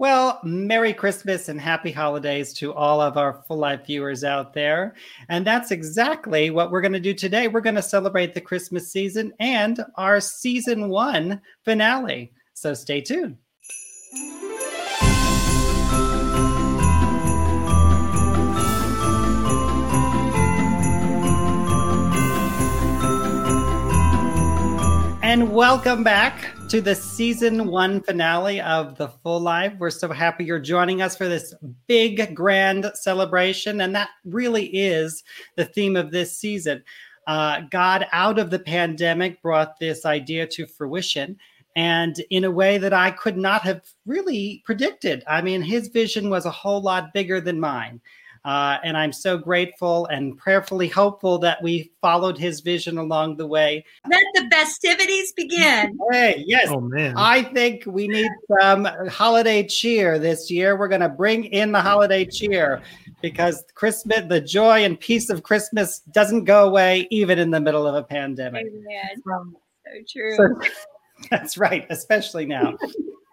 Well, Merry Christmas and Happy Holidays to all of our full life viewers out there. And that's exactly what we're going to do today. We're going to celebrate the Christmas season and our season one finale. So stay tuned. And welcome back to the season one finale of The Full Life. We're so happy you're joining us for this big, grand celebration. And that really is the theme of this season. Uh, God, out of the pandemic, brought this idea to fruition and in a way that I could not have really predicted. I mean, his vision was a whole lot bigger than mine. Uh, and I'm so grateful and prayerfully hopeful that we followed his vision along the way. Let the festivities begin. Hey, yes. Oh, man. I think we need some holiday cheer this year. We're going to bring in the holiday cheer because Christmas, the joy and peace of Christmas doesn't go away even in the middle of a pandemic. Amen. So true. So, that's right, especially now.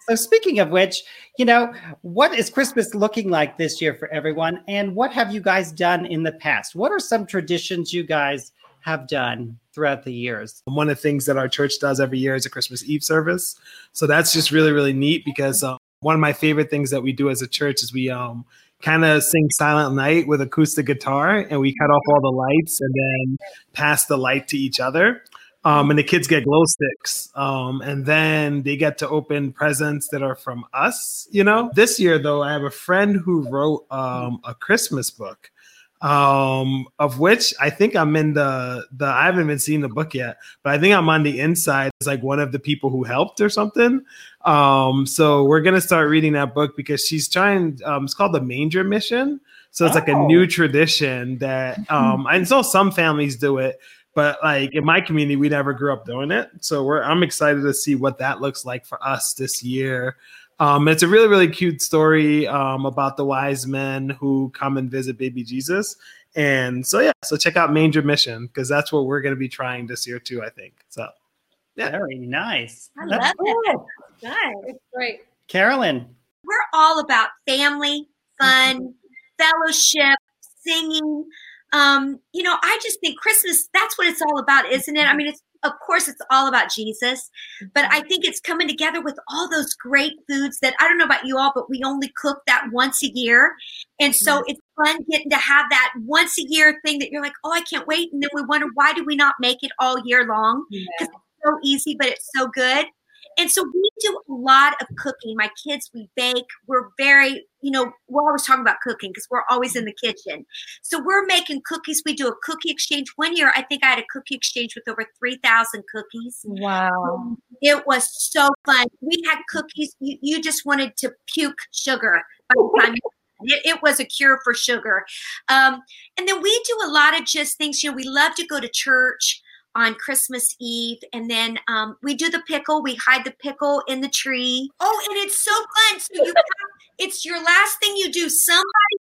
So, speaking of which, you know, what is Christmas looking like this year for everyone? And what have you guys done in the past? What are some traditions you guys have done throughout the years? One of the things that our church does every year is a Christmas Eve service. So, that's just really, really neat because um, one of my favorite things that we do as a church is we, um, kind of sing silent night with acoustic guitar and we cut off all the lights and then pass the light to each other um, and the kids get glow sticks. Um, and then they get to open presents that are from us you know? This year though i have a friend who wrote um, a christmas book um, of which i think i'm in the the i haven't even seen the book yet but i think i'm on the inside. As like one of the people who helped or something. Um, so we're gonna start reading that book because she's trying um, it's called the manger mission. So it's like a new tradition that um I know some families do it, but like in my community, we never grew up doing it. So we're I'm excited to see what that looks like for us this year. Um, it's a really, really cute story um, about the wise men who come and visit baby Jesus. And so, yeah, so check out Manger Mission because that's what we're going to be trying this year, too, I think. So, yeah. Very nice. I That's love it. Nice. Great. Carolyn, We're all about family, fun, fellowship, singing. Um, you know, I just think Christmas, that's what it's all about, isn't it? I mean, it's of course it's all about Jesus, but I think it's coming together with all those great foods that I don't know about you all, but we only cook that once a year. And so it's fun getting to have that once a year thing that you're like, oh, I can't wait. And then we wonder, why do we not make it all year long? Because it's so easy, but it's so good. And so we do a lot of cooking. My kids, we bake. We're very, you know, we're always talking about cooking because we're always in the kitchen. So we're making cookies. We do a cookie exchange. One year, I think I had a cookie exchange with over 3,000 cookies. Wow. It was so fun. We had cookies. You, you just wanted to puke sugar by the time it, it was a cure for sugar. Um, and then we do a lot of just things. You know, we love to go to church on Christmas Eve, and then um, we do the pickle. We hide the pickle in the tree. Oh, and it's so fun. So you, it's your last thing you do. Somebody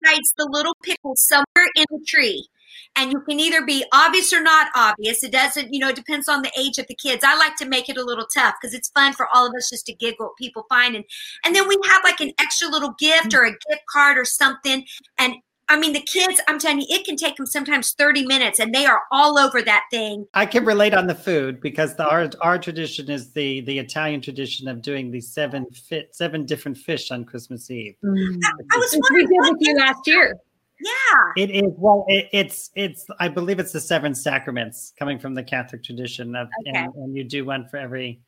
hides the little pickle somewhere in the tree. And you can either be obvious or not obvious. It doesn't, you know, it depends on the age of the kids. I like to make it a little tough because it's fun for all of us just to giggle at people find. And, and then we have like an extra little gift or a gift card or something. And I mean, the kids, I'm telling you, it can take them sometimes 30 minutes and they are all over that thing. I can relate on the food because the, our our tradition is the the Italian tradition of doing these seven fit seven different fish on Christmas Eve. I, I was Which we did with you last year. Yeah. It is well, it, it's it's I believe it's the seven sacraments coming from the Catholic tradition of, Okay. and, and you do one for every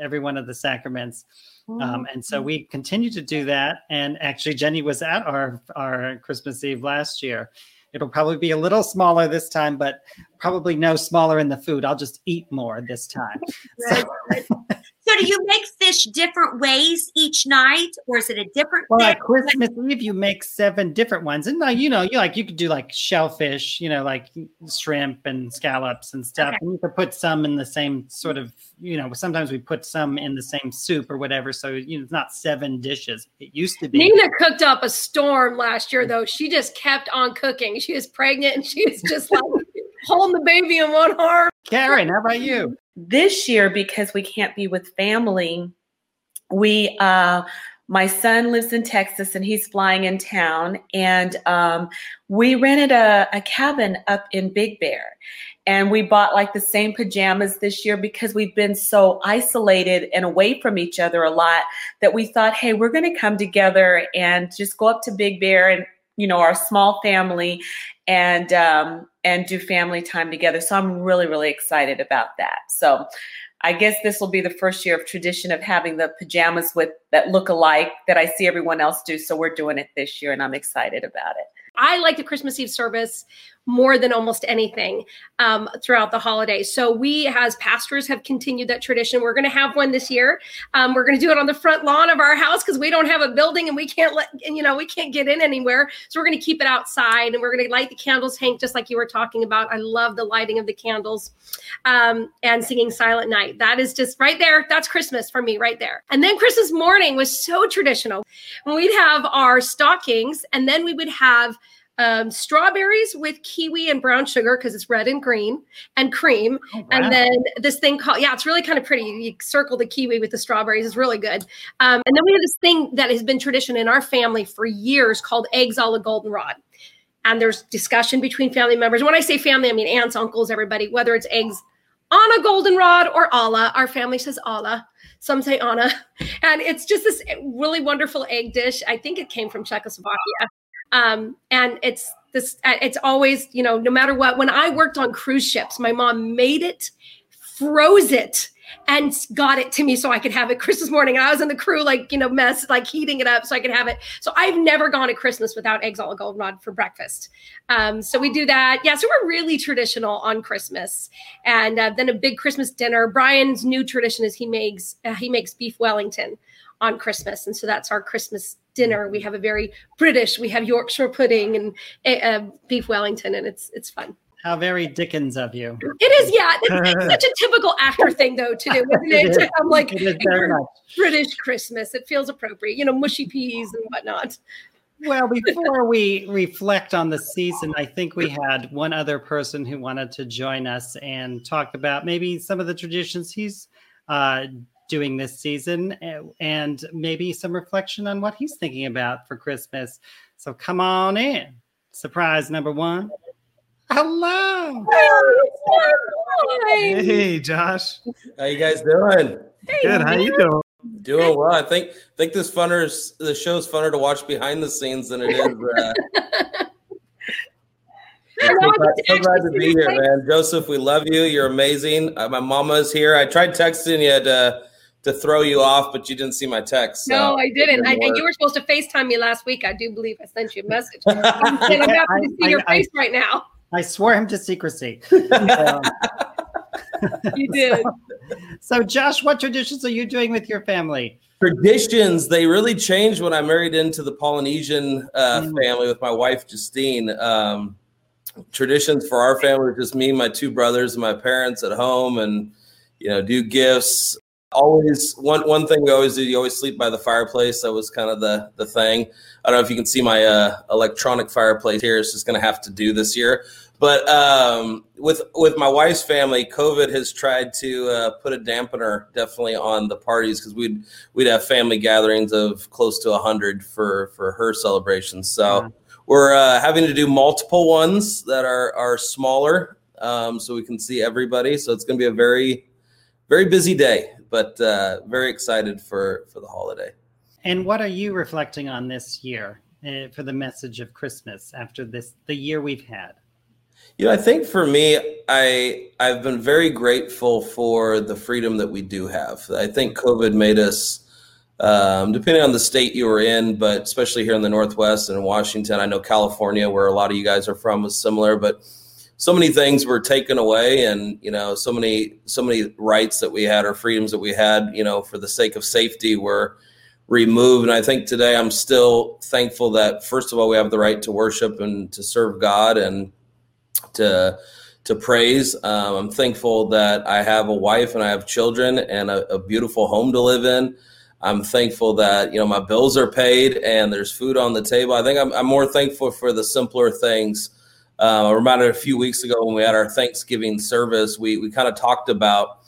every one of the sacraments. Um, and so we continue to do that. And actually, Jeni was at our our Christmas Eve last year. It'll probably be a little smaller this time, but probably no smaller in the food. I'll just eat more this time. Right. so do you make fish different ways each night or is it a different Well, fish? at Christmas Eve, you make seven different ones, and now you know, you like you could do like shellfish, you know, like shrimp and scallops and stuff, Okay. and you could put some in the same sort of, you know, sometimes we put some in the same soup or whatever, so you know, it's not seven dishes. It used to be. Nina cooked up a storm last year, though. She just kept on cooking. She was pregnant and she was just like holding the baby in one arm. Karin, how about you? this year because we can't be with family we uh my son lives in Texas and he's flying in town. And um, we rented a, a cabin up in Big Bear. And we bought like the same pajamas this year because we've been so isolated and away from each other a lot that we thought, hey, we're going to come together and just go up to Big Bear and, you know, our small family and um, and do family time together. So I'm really, really excited about that. So I guess this will be the first year of tradition of having the pajamas with that look alike that I see everyone else do. So we're doing it this year and I'm excited about it. I like the Christmas Eve service more than almost anything um, throughout the holidays. So we, as pastors, have continued that tradition. We're going to have one this year. Um, we're going to do it on the front lawn of our house because we don't have a building and we can't let you know we can't get in anywhere. So we're going to keep it outside and we're going to light the candles, Hank, just like you were talking about. I love the lighting of the candles um, and singing Silent Night. That is just right there. That's Christmas for me, right there. And then Christmas morning was so traditional. We'd have our stockings, and then we would have um, strawberries with kiwi and brown sugar because it's red and green and cream. Oh, wow. And then this thing called, yeah, it's really kind of pretty. You circle the kiwi with the strawberries, it's really good. Um, and then we have this thing that has been tradition in our family for years called eggs a la goldenrod. And there's discussion between family members. When I say family, I mean aunts, uncles, everybody, whether it's eggs on a goldenrod or Allah. Our family says Allah. Some say Anna. And it's just this really wonderful egg dish. I think it came from Czechoslovakia. Um, and it's this, it's always, you know, no matter what. When I worked on cruise ships, my mom made it, froze it, and got it to me so I could have it Christmas morning. And I was in the crew, like, you know, mess, like heating it up so I could have it. So I've never gone to Christmas without eggs all goldenrod for breakfast. Um, so we do that. Yeah. So we're really traditional on Christmas. And uh, then a big Christmas dinner. Brian's new tradition is he makes, uh, he makes beef Wellington on Christmas. And so that's our Christmas dinner. We have a very British, we have Yorkshire pudding and uh, beef Wellington, and it's it's fun. How very Dickens of you. It is, yeah. It's such a typical actor thing, though, to do, isn't it? it to like British Christmas. It feels appropriate, you know, mushy peas and whatnot. Well, before we reflect on the season, I think we had one other person who wanted to join us and talk about maybe some of the traditions he's uh, doing this season and maybe some reflection on what he's thinking about for Christmas. So come on in. Surprise number one. Hello. Hey, Josh. How you guys doing? Good. How you doing? Doing well. I think think this funner the show's funner to watch behind the scenes than it is. Uh, so, glad, so glad to be here, man. Joseph, we love you. You're amazing. Uh, my mama's here. I tried texting you to to throw you off, but you didn't see my text. So no, I didn't. I, and you were supposed to FaceTime me last week. I do believe I sent you a message. I'm happy to see your I, face right now. I swore him to secrecy. you did. So, so, Josh, what traditions are you doing with your family? Traditions, they really changed when I married into the Polynesian uh, mm. family with my wife, Justine. Um, traditions for our family just me, my two brothers, and my parents at home, and you know, do gifts, always one one thing we always do you always sleep by the fireplace. That was kind of the the thing. I don't know if you can see my uh, electronic fireplace here. It's just going to have to do this year. But um, with with my wife's family covid has tried to uh, put a dampener definitely on the parties because we'd we'd have family gatherings of close to 100 for for her celebrations so yeah. we're uh, having to do multiple ones that are are smaller um, so we can see everybody. So it's going to be a very very busy day but uh, very excited for for the holiday. And what are you reflecting on this year uh, for the message of Christmas after this the year we've had? You know, I think for me, I I've been very grateful for the freedom that we do have. I think COVID made us, um, depending on the state you were in, but especially here in the Northwest and in Washington, I know California, where a lot of you guys are from, was similar. But so many things were taken away and you know so many so many rights that we had or freedoms that we had you know for the sake of safety were removed. And i think today i'm still thankful that first of all we have the right to worship and to serve god and to to praise. Um, i'm thankful that i have a wife and i have children and a, a beautiful home to live in. I'm thankful that you know my bills are paid and there's food on the table. I think i'm, I'm more thankful for the simpler things uh, I remember a few weeks ago when we had our Thanksgiving service, we we kind of talked about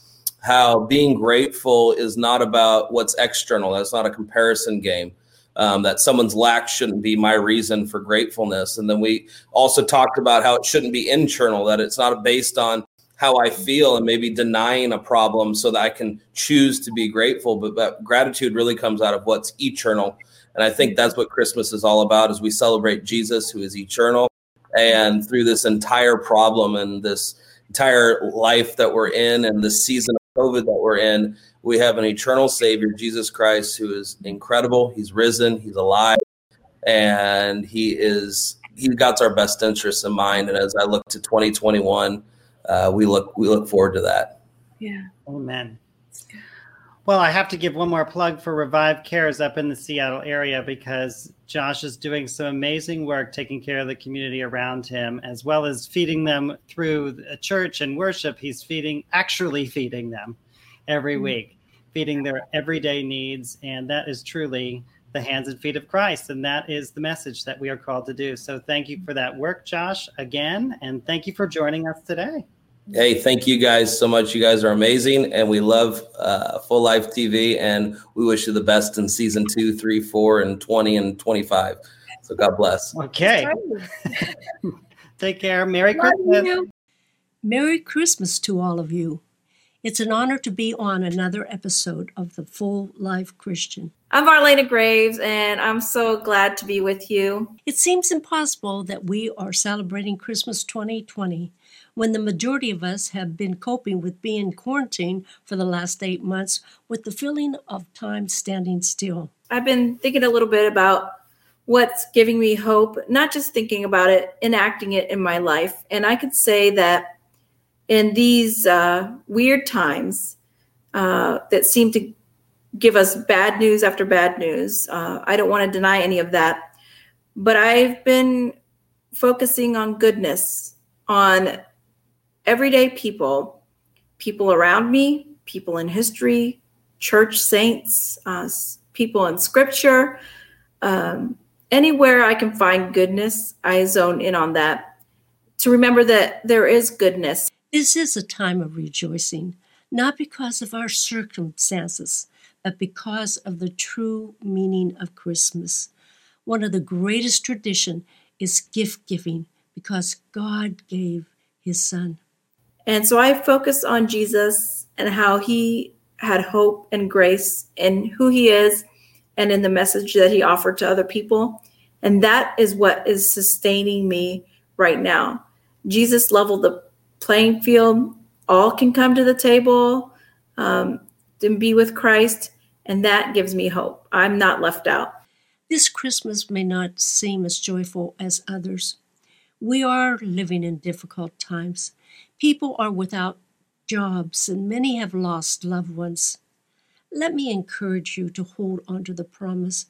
how being grateful is not about what's external. That's not a comparison game. Um, that someone's lack shouldn't be my reason for gratefulness. And then we also talked about how it shouldn't be internal, that it's not based on how I feel and maybe denying a problem so that I can choose to be grateful. But, but gratitude really comes out of what's eternal. And I think that's what Christmas is all about is we celebrate Jesus who is eternal. And through this entire problem and this entire life that we're in and the season of COVID that we're in, we have an eternal Savior, Jesus Christ, who is incredible. He's risen, He's alive, and He is—he's got our best interests in mind. And as I look to 2021, uh, we look we look forward to that. Yeah. Amen. Well, I have to give one more plug for Revive Cares up in the Seattle area because Josh is doing some amazing work taking care of the community around him, as well as feeding them through a church and worship. He's feeding, actually feeding them every mm-hmm. week, feeding their everyday needs. And that is truly the hands and feet of Christ. And that is the message that we are called to do. So thank you for that work, Josh, again. And thank you for joining us today. Hey, thank you guys so much. You guys are amazing. And we love uh, Full Life TV. And we wish you the best in season two, three, four, and 20 and 25. So God bless. Okay. Take care. Merry Christmas. Merry Christmas to all of you. It's an honor to be on another episode of the Full Life Christian. I'm Marlena Graves, and I'm so glad to be with you. It seems impossible that we are celebrating Christmas 2020 when the majority of us have been coping with being quarantined for the last eight months with the feeling of time standing still. I've been thinking a little bit about what's giving me hope, not just thinking about it, enacting it in my life. And I could say that in these uh, weird times uh, that seem to give us bad news after bad news. Uh, I don't want to deny any of that, but I've been focusing on goodness, on everyday people, people around me, people in history, church saints, uh, people in scripture. Um, anywhere I can find goodness, I zone in on that to remember that there is goodness this is a time of rejoicing, not because of our circumstances, but because of the true meaning of Christmas. One of the greatest tradition is gift giving because God gave his son. And so I focus on Jesus and how he had hope and grace in who he is and in the message that he offered to other people. And that is what is sustaining me right now. Jesus leveled the playing field. All can come to the table um, and be with Christ, and that gives me hope. I'm not left out. This Christmas may not seem as joyful as others. We are living in difficult times. People are without jobs, and many have lost loved ones. Let me encourage you to hold on to the promise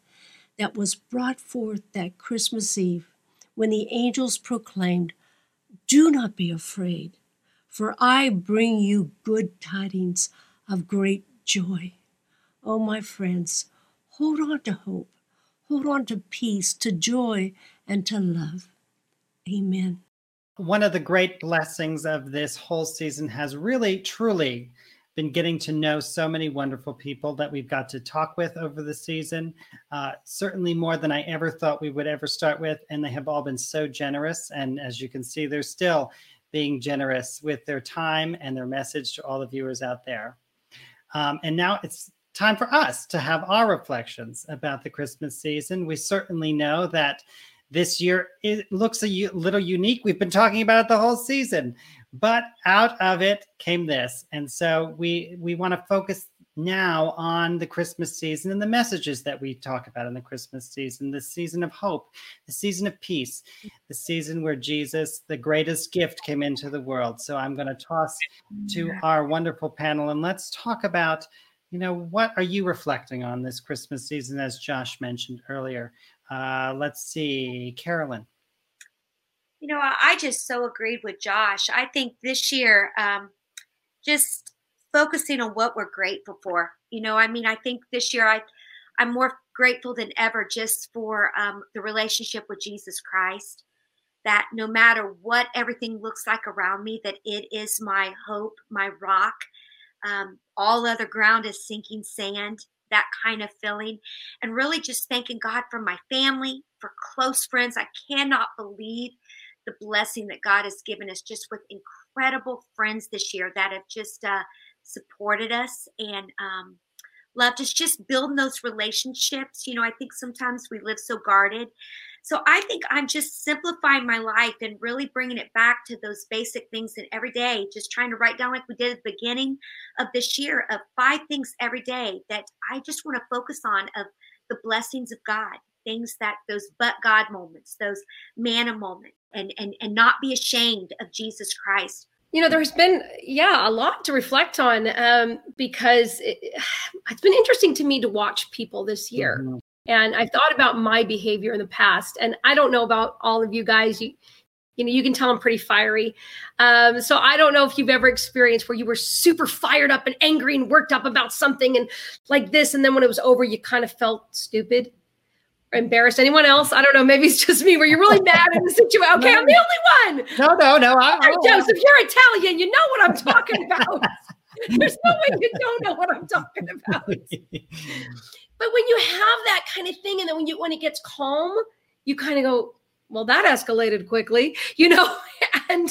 that was brought forth that Christmas Eve when the angels proclaimed, Do not be afraid for I bring you good tidings of great joy. Oh, my friends, hold on to hope, hold on to peace, to joy, and to love. Amen. One of the great blessings of this whole season has really, truly been getting to know so many wonderful people that we've got to talk with over the season. Uh, certainly more than I ever thought we would ever start with. And they have all been so generous. And as you can see, they're still being generous with their time and their message to all the viewers out there. Um, and now it's time for us to have our reflections about the Christmas season. We certainly know that this year it looks a little unique. We've been talking about it the whole season, but out of it came this. And so we we want to focus now on the Christmas season and the messages that we talk about in the Christmas season the season of hope, the season of peace, the season where Jesus, the greatest gift, came into the world. So I'm going to toss to our wonderful panel and let's talk about. You know, what are you reflecting on this Christmas season, as Josh mentioned earlier? Uh, let's see, Carolyn. You know, I just so agreed with Josh. I think this year, um, just focusing on what we're grateful for. You know, I mean, I think this year I, I'm more grateful than ever just for um, the relationship with Jesus Christ. That no matter what everything looks like around me, that it is my hope, my rock. um, all other ground is sinking sand, that kind of feeling. And really just thanking God for my family, for close friends. I cannot believe the blessing that God has given us just with incredible friends this year that have just uh, supported us and um, loved us, just building those relationships. You know, I think sometimes we live so guarded so I think I'm just simplifying my life and really bringing it back to those basic things that every day, just trying to write down like we did at the beginning of this year of five things every day that I just want to focus on of the blessings of God, things that those but God moments, those manna moments, and and and not be ashamed of Jesus Christ. You know, there's been yeah a lot to reflect on um, because it, it's been interesting to me to watch people this year. Mm-hmm and I've thought about my behavior in the past. And I don't know about all of you guys. You, you know, you can tell I'm pretty fiery. Um, so I don't know if you've ever experienced where you were super fired up and angry and worked up about something and like this. And then when it was over, you kind of felt stupid or embarrassed. Anyone else? I don't know. Maybe it's just me where you're really mad in the situation. Okay, I'm the only one. No, no, no. I, I, Joseph, you're Italian. You know what I'm talking about. There's no way you don't know what I'm talking about. But when you have that kind of thing, and then when you when it gets calm, you kind of go, well, that escalated quickly, you know. and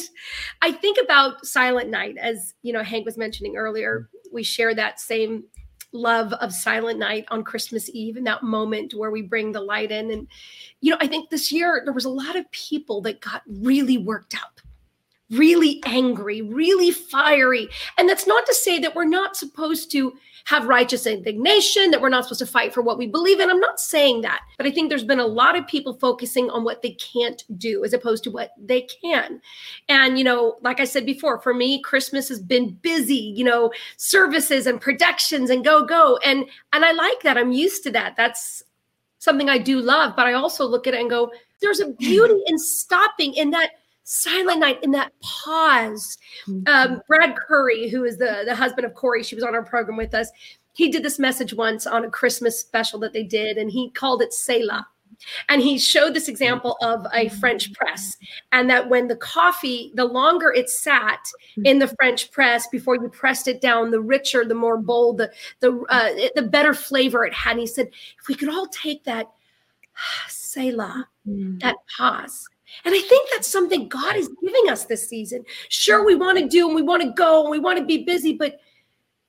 I think about Silent Night, as you know, Hank was mentioning earlier. We share that same love of Silent Night on Christmas Eve and that moment where we bring the light in. And, you know, I think this year there was a lot of people that got really worked up really angry, really fiery. And that's not to say that we're not supposed to have righteous indignation, that we're not supposed to fight for what we believe in. I'm not saying that. But I think there's been a lot of people focusing on what they can't do as opposed to what they can. And, you know, like I said before, for me, Christmas has been busy, you know, services and productions and go, go. And and I like that. I'm used to that. That's something I do love. But I also look at it and go, there's a beauty in stopping in that silent night in that pause mm-hmm. um, brad curry who is the, the husband of corey she was on our program with us he did this message once on a christmas special that they did and he called it selah and he showed this example of a french press and that when the coffee the longer it sat in the french press before you pressed it down the richer the more bold the the, uh, the better flavor it had and he said if we could all take that selah mm. that pause and I think that's something God is giving us this season. Sure, we want to do and we want to go and we want to be busy, but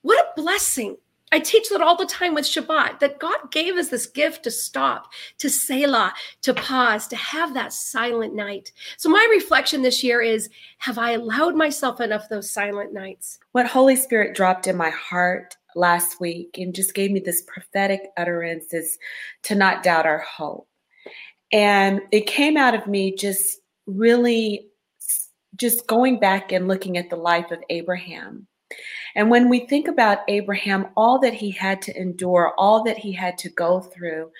what a blessing. I teach that all the time with Shabbat that God gave us this gift to stop, to Selah, to pause, to have that silent night. So, my reflection this year is Have I allowed myself enough those silent nights? What Holy Spirit dropped in my heart last week and just gave me this prophetic utterance is to not doubt our hope. And it came out of me just really just going back and looking at the life of Abraham. And when we think about Abraham, all that he had to endure, all that he had to go through,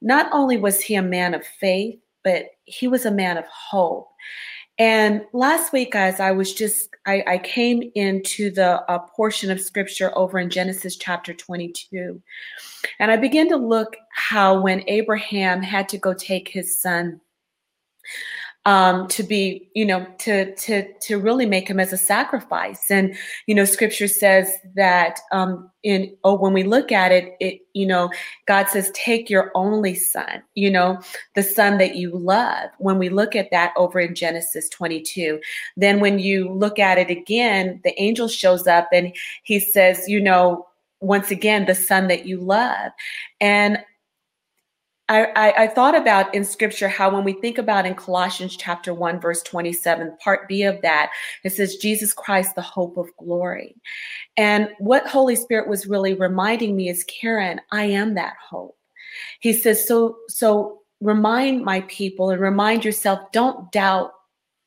not only was he a man of faith, but he was a man of hope. And last week, guys, I was just, I, I came into the uh, portion of scripture over in Genesis chapter 22. And I began to look how when Abraham had to go take his son um, to be, you know, to to to really make him as a sacrifice. And you know, Scripture says that um, in oh, when we look at it, it you know, God says, "Take your only son," you know, the son that you love. When we look at that over in Genesis 22, then when you look at it again, the angel shows up and he says, you know, once again, the son that you love, and I, I, thought about in scripture how when we think about in Colossians chapter 1, verse 27, part B of that, it says, Jesus Christ, the hope of glory. And what Holy Spirit was really reminding me is, Karin, I am that hope. He says, so, so remind my people and remind yourself, don't doubt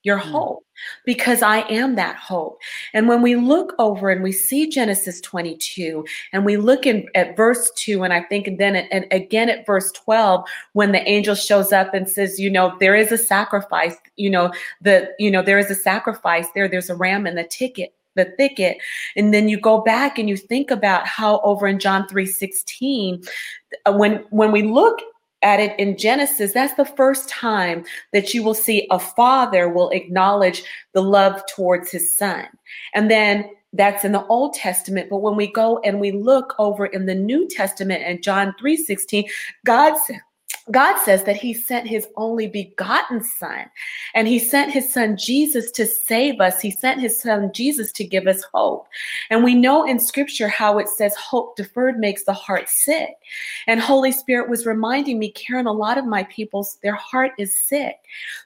your mm. hope because I am that hope. And when we look over and we see Genesis 22 and we look in, at verse 2, and I think and then and again at verse 12, when the angel shows up and says, you know, there is a sacrifice, you know, the, you know, there is a sacrifice there, there's a ram in the ticket the thicket and then you go back and you think about how over in john 3 16 uh, when when we look at it in Genesis, that's the first time that you will see a father will acknowledge the love towards his son. And then that's in the Old Testament. But when we go and we look over in the New Testament and John 3 16, God said, God says that he sent his only begotten son and he sent his son Jesus to save us. He sent his son Jesus to give us hope. And we know in scripture how it says hope deferred makes the heart sick. And Holy Spirit was reminding me, Karin, a lot of my people's, their heart is sick.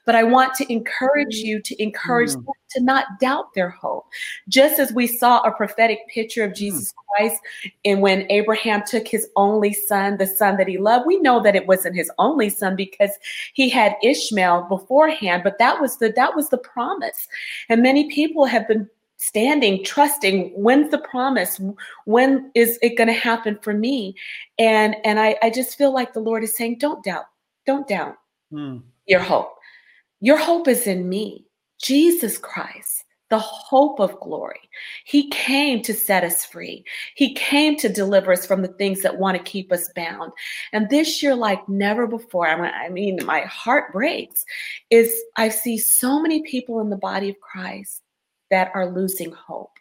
But I want to encourage you to encourage mm. them to not doubt their hope. Just as we saw a prophetic picture of Jesus mm. Christ and when Abraham took his only son, the son that he loved, we know that it wasn't his only son because he had Ishmael beforehand, but that was the that was the promise. And many people have been standing trusting when's the promise when is it going to happen for me and and I, I just feel like the lord is saying don't doubt don't doubt hmm. your hope your hope is in me jesus christ the hope of glory. He came to set us free. He came to deliver us from the things that want to keep us bound. And this year, like never before, I mean, my heart breaks, is I see so many people in the body of Christ that are losing hope.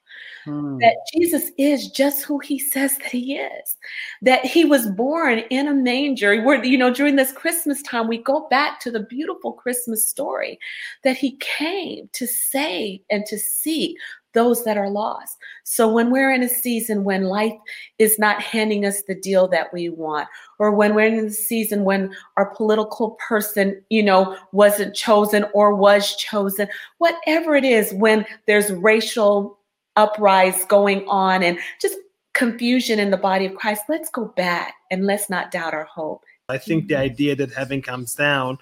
Hmm. That Jesus is just who he says that he is. That he was born in a manger. Where, you know, during this Christmas time, we go back to the beautiful Christmas story that he came to save and to seek those that are lost. So when we're in a season when life is not handing us the deal that we want, or when we're in the season when our political person, you know, wasn't chosen or was chosen, whatever it is, when there's racial uprise going on and just confusion in the body of Christ, let's go back and let's not doubt our hope. I think the idea that heaven comes down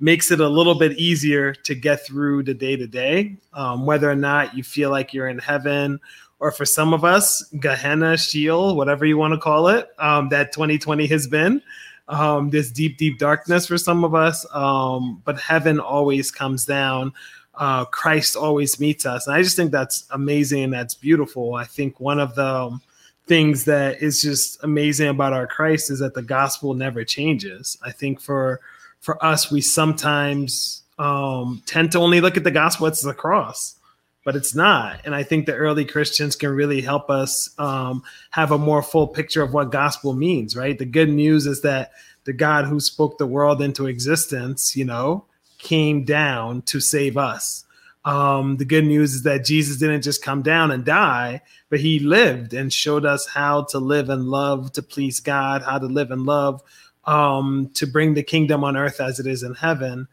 makes it a little bit easier to get through the day to day, whether or not you feel like you're in heaven, or for some of us, Gehenna, Sheol, whatever you want to call it, um, that 2020 has been. Um, this deep, deep darkness for some of us, um, but heaven always comes down uh, Christ always meets us. And I just think that's amazing and that's beautiful. I think one of the um, things that is just amazing about our Christ is that the gospel never changes. I think for for us, we sometimes um, tend to only look at the gospel as the cross, but it's not. And I think the early Christians can really help us um, have a more full picture of what gospel means. Right. The good news is that the God who spoke the world into existence, you know, came down to save us. Um, the good news is that Jesus didn't just come down and die, but he lived and showed us how to live and love to please God, how to live and love um, to bring the kingdom on earth as it is in heaven.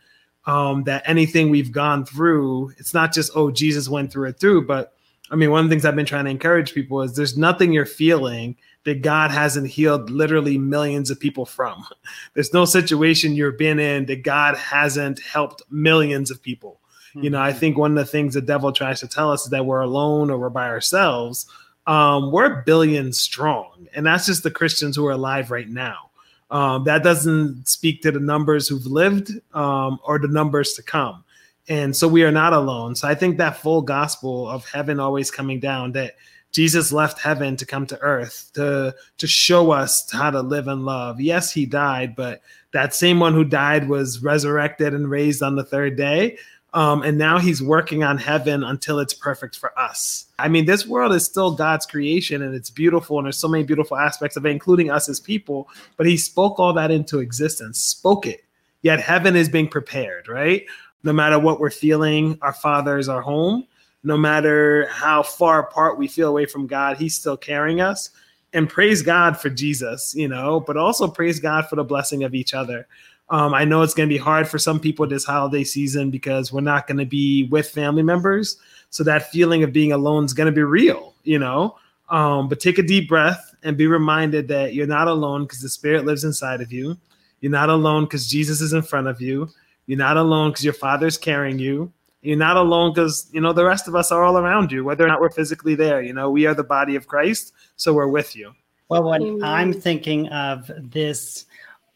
Um, that anything we've gone through, it's not just, oh, Jesus went through it through, but I mean, one of the things I've been trying to encourage people is there's nothing you're feeling that God hasn't healed literally millions of people from. There's no situation you've been in that God hasn't helped millions of people. Mm-hmm. You know, I hmm. think one of the things the devil tries to tell us is that we're alone or we're by ourselves. Um, we're billions strong, and that's just the Christians who are alive right now. Um, that doesn't speak to the numbers who've lived um, or the numbers to come. And so we are not alone. So I think that full gospel of heaven always coming down, that Jesus left heaven to come to earth to to show us how to live and love. Yes, he died, but that same one who died was resurrected and raised on the third day. Um, and now he's working on heaven until it's perfect for us. I mean, this world is still God's creation and it's beautiful, and there's so many beautiful aspects of it, including us as people. But he spoke all that into existence, spoke it. Yet heaven is being prepared, right? No matter what we're feeling, our Father is our home no matter how far apart we feel away from God, He's still carrying us. And praise God for Jesus, you know, but also praise God for the blessing of each other. Um, I know it's going to be hard for some people this holiday season because we're not going to be with family members. So that feeling of being alone is going to be real, you know. Um, but take a deep breath and be reminded that you're not alone because the Spirit lives inside of you. You're not alone because Jesus is in front of you. You're not alone because your Father's carrying you. You're not alone because, you know, the rest of us are all around you, whether or not we're physically there. You know, we are the body of Christ, so we're with you. Well, when I'm thinking of this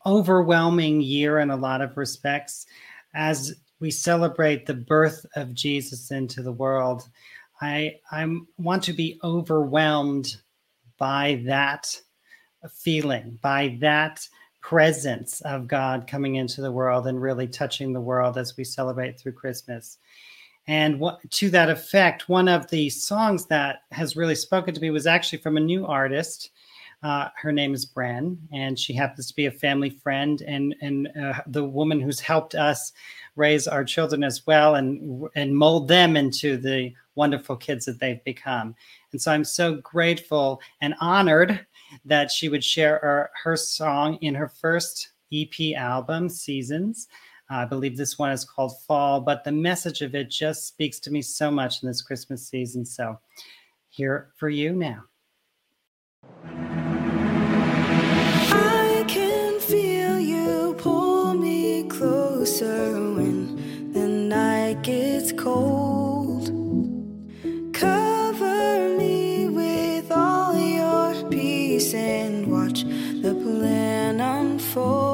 overwhelming year in a lot of respects, as we celebrate the birth of Jesus into the world, I I want to be overwhelmed by that feeling, by that presence of God coming into the world and really touching the world as we celebrate through Christmas. And what, to that effect, one of the songs that has really spoken to me was actually from a new artist. Uh, her name is Brenn, and she happens to be a family friend and and uh, the woman who's helped us raise our children as well and and mold them into the wonderful kids that they've become. And so I'm so grateful and honored that she would share her, her song in her first EP album, Seasons. Uh, I believe this one is called Fall, but the message of it just speaks to me so much in this Christmas season. So, here for you now. Unfold.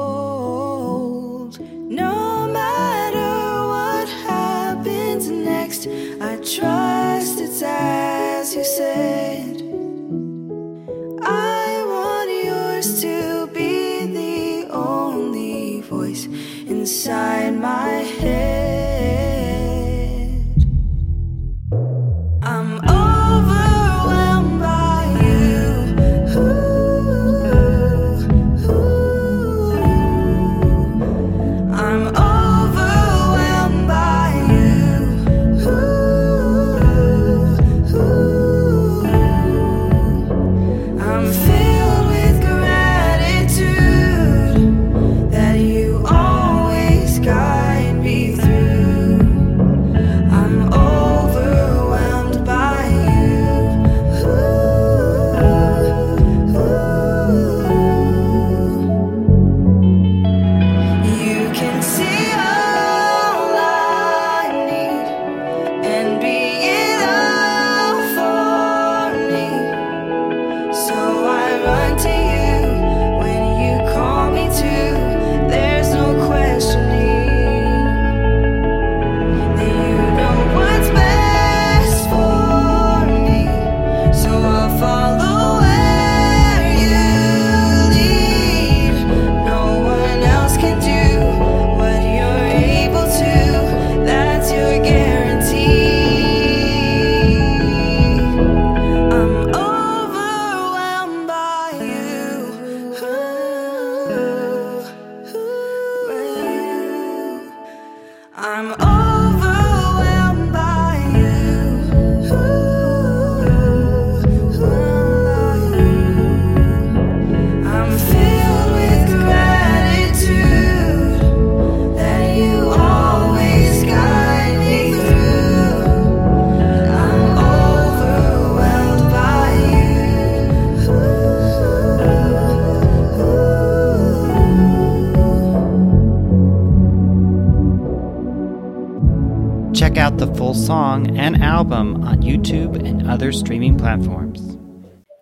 And other streaming platforms.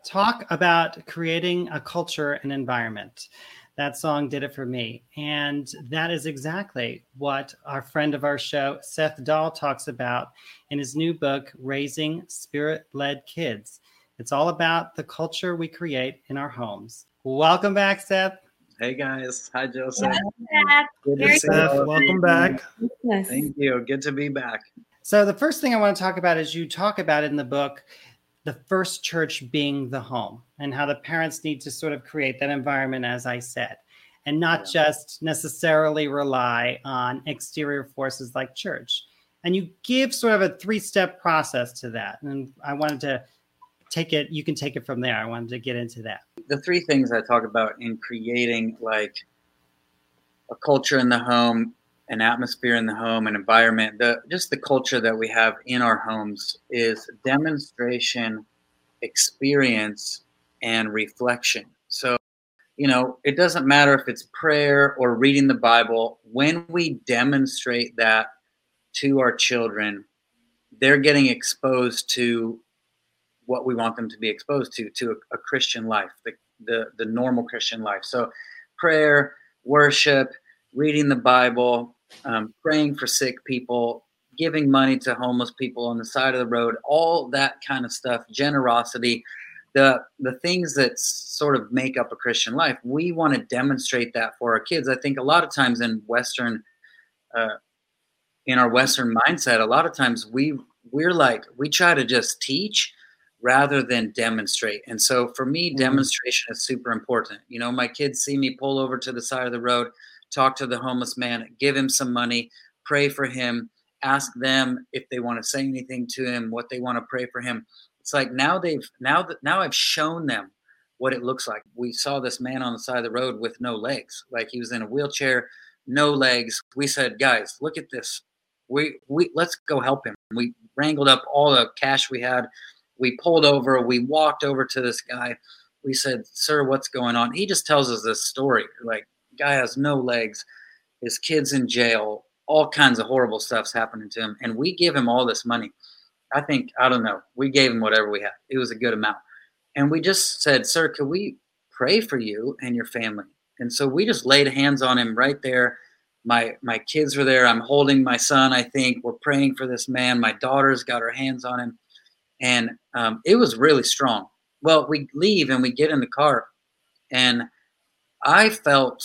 Talk about creating a culture and environment. That song did it for me. And that is exactly what our friend of our show, Seth Dahl, talks about in his new book, Raising Spirit Led Kids. It's all about the culture we create in our homes. Welcome back, Seth. Hey guys, hi Joseph. Seth. Good to see you. welcome back. Thank you. Good to be back. So, the first thing I want to talk about is you talk about in the book the first church being the home and how the parents need to sort of create that environment, as I said, and not just necessarily rely on exterior forces like church. And you give sort of a three step process to that. And I wanted to take it, you can take it from there. I wanted to get into that. The three things I talk about in creating like a culture in the home, an atmosphere in the home, an environment, the just the culture that we have in our homes is demonstration, experience, and reflection. So, you know, it doesn't matter if it's prayer or reading the Bible, when we demonstrate that to our children, they're getting exposed to what we want them to be exposed to, to a, a Christian life, the, the, the normal Christian life. So, prayer, worship, reading the Bible, um, praying for sick people, giving money to homeless people on the side of the road, all that kind of stuff, generosity, the the things that sort of make up a Christian life. We want to demonstrate that for our kids. I think a lot of times in Western uh, in our Western mindset, a lot of times we we're like we try to just teach rather than demonstrate. And so for me, Mhm. demonstration is super important. You know, my kids see me pull over to the side of the road, talk to the homeless man, give him some money, pray for him, ask them if they want to say anything to him, what they want to pray for him. It's like now they've now that now I've shown them what it looks like. We saw this man on the side of the road with no legs, like he was in a wheelchair, no legs. We said, guys, look at this. We we let's go help him. We wrangled up all the cash we had. We pulled over. We walked over to this guy. We said, "Sir, what's going on?" He just tells us this story. Like, guy has no legs. His kid's in jail. All kinds of horrible stuff's happening to him, and we give him all this money. I think I don't know. We gave him whatever we had. It was a good amount, and we just said, "Sir, could we pray for you and your family?" And so we just laid hands on him right there. My my kids were there. I'm holding my son. I think we're praying for this man. My daughter's got her hands on him, and um, it was really strong. Well, we leave and we get in the car, and I felt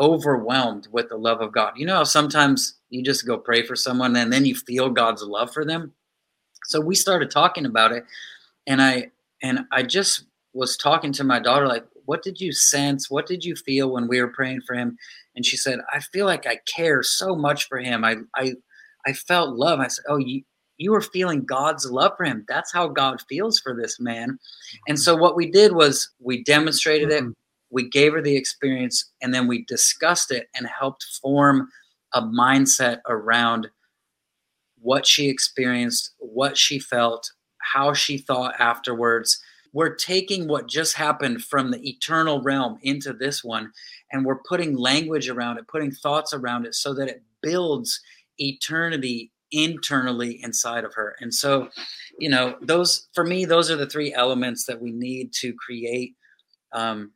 overwhelmed with the love of God. You know how sometimes you just go pray for someone and then you feel God's love for them. So we started talking about it, and I and I just was talking to my daughter like, "What did you sense? What did you feel when we were praying for him?" And she said, "I feel like I care so much for him. I I I felt love." I said, "Oh, you." You were feeling God's love for him. That's how God feels for this man. And mm-hmm. so, what we did was we demonstrated it, mm-hmm. We gave her the experience, and then we discussed it and helped form a mindset around what she experienced, what she felt, how she thought afterwards. We're taking what just happened from the eternal realm into this one, and we're putting language around it, putting thoughts around it so that it builds eternity internally inside of her. And so, you know, those for me, those are the three elements that we need to create um,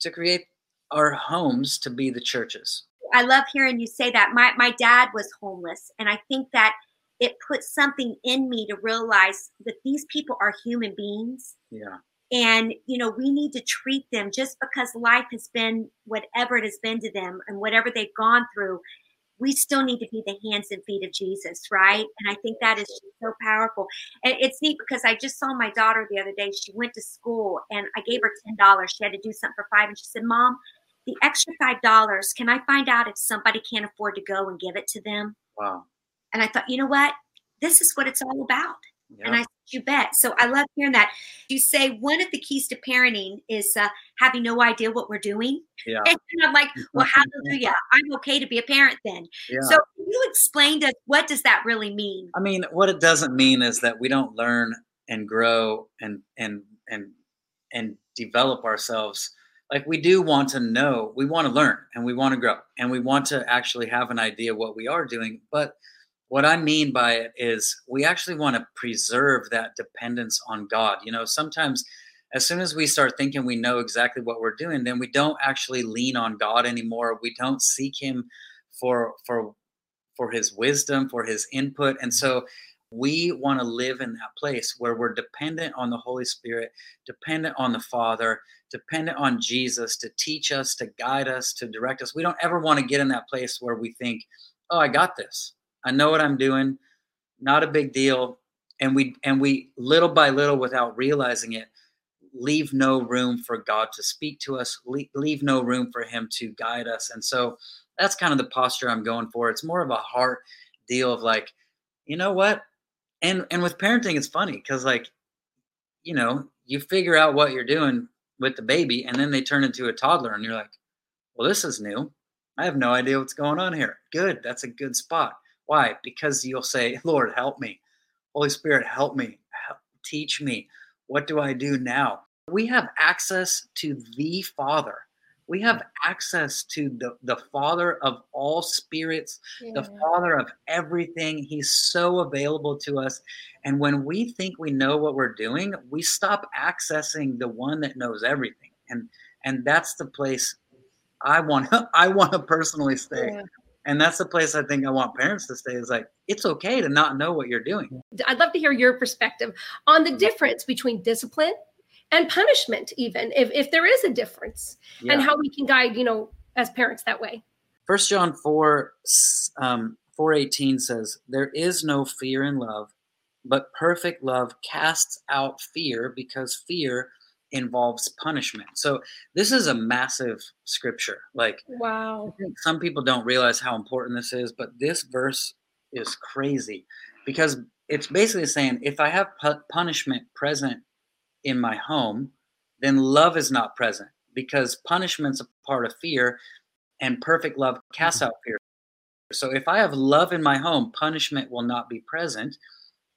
to create our homes to be the churches. I love hearing you say that. My my dad was homeless, and I think that it put something in me to realize that these people are human beings, Yeah. and you know we need to treat them just because life has been whatever it has been to them and whatever they've gone through. We still need to be the hands and feet of Jesus, right? And I think that is just so powerful. And it's neat because I just saw my daughter the other day. She went to school, and I gave her ten dollars. She had to do something for five, and she said, "Mom." the extra five dollars can i find out if somebody can't afford to go and give it to them Wow. and i thought you know what this is what it's all about Yeah. and i said you bet so i love hearing that you say one of the keys to parenting is uh, having no idea what we're doing yeah. and i'm like well hallelujah i'm okay to be a parent then Yeah. so can you explain to us what does that really mean I mean, what it doesn't mean is that we don't learn and grow and and and and develop ourselves. Like we do want to know, we want to learn and we want to grow and we want to actually have an idea what we are doing. But what I mean by it is we actually want to preserve that dependence on God. You know, sometimes as soon as we start thinking we know exactly what we're doing, then we don't actually lean on God anymore. We don't seek him for for for his wisdom, for his input. And so we want to live in that place where we're dependent on the Holy Spirit, dependent on the Father, dependent on Jesus to teach us, to guide us, to direct us. We don't ever want to get in that place where we think, "Oh, I got this. I know what I'm doing. Not a big deal." And we and we little by little without realizing it leave no room for God to speak to us, leave, leave no room for him to guide us. And so that's kind of the posture I'm going for. It's more of a heart deal of like, you know what? And and with parenting, it's funny because like, you know, you figure out what you're doing with the baby, and then they turn into a toddler, and you're like, well, this is new. I have no idea what's going on here. Good, that's a good spot. Why? Because you'll say, Lord, help me. Holy Spirit, help me. Help, teach me. What do I do now? We have access to the Father. We have access to the, the Father of all spirits, the Father of everything. He's so available to us. And when we think we know what we're doing, we stop accessing the one that knows everything. And and that's the place I want I want to personally stay. Yeah. And that's the place I think I want parents to stay is like it's okay to not know what you're doing. I'd love to hear your perspective on the difference between discipline and punishment, even if, if there is a difference, and how we can guide, you know, as parents that way. First John 4 um, 418 says, There is no fear in love, but perfect love casts out fear because fear involves punishment. So this is a massive scripture. Like Wow. Some people don't realize how important this is, but this verse is crazy because it's basically saying if I have pu- punishment present in my home, then love is not present because punishment's a part of fear and perfect love casts mm-hmm. out fear. So if I have love in my home, punishment will not be present.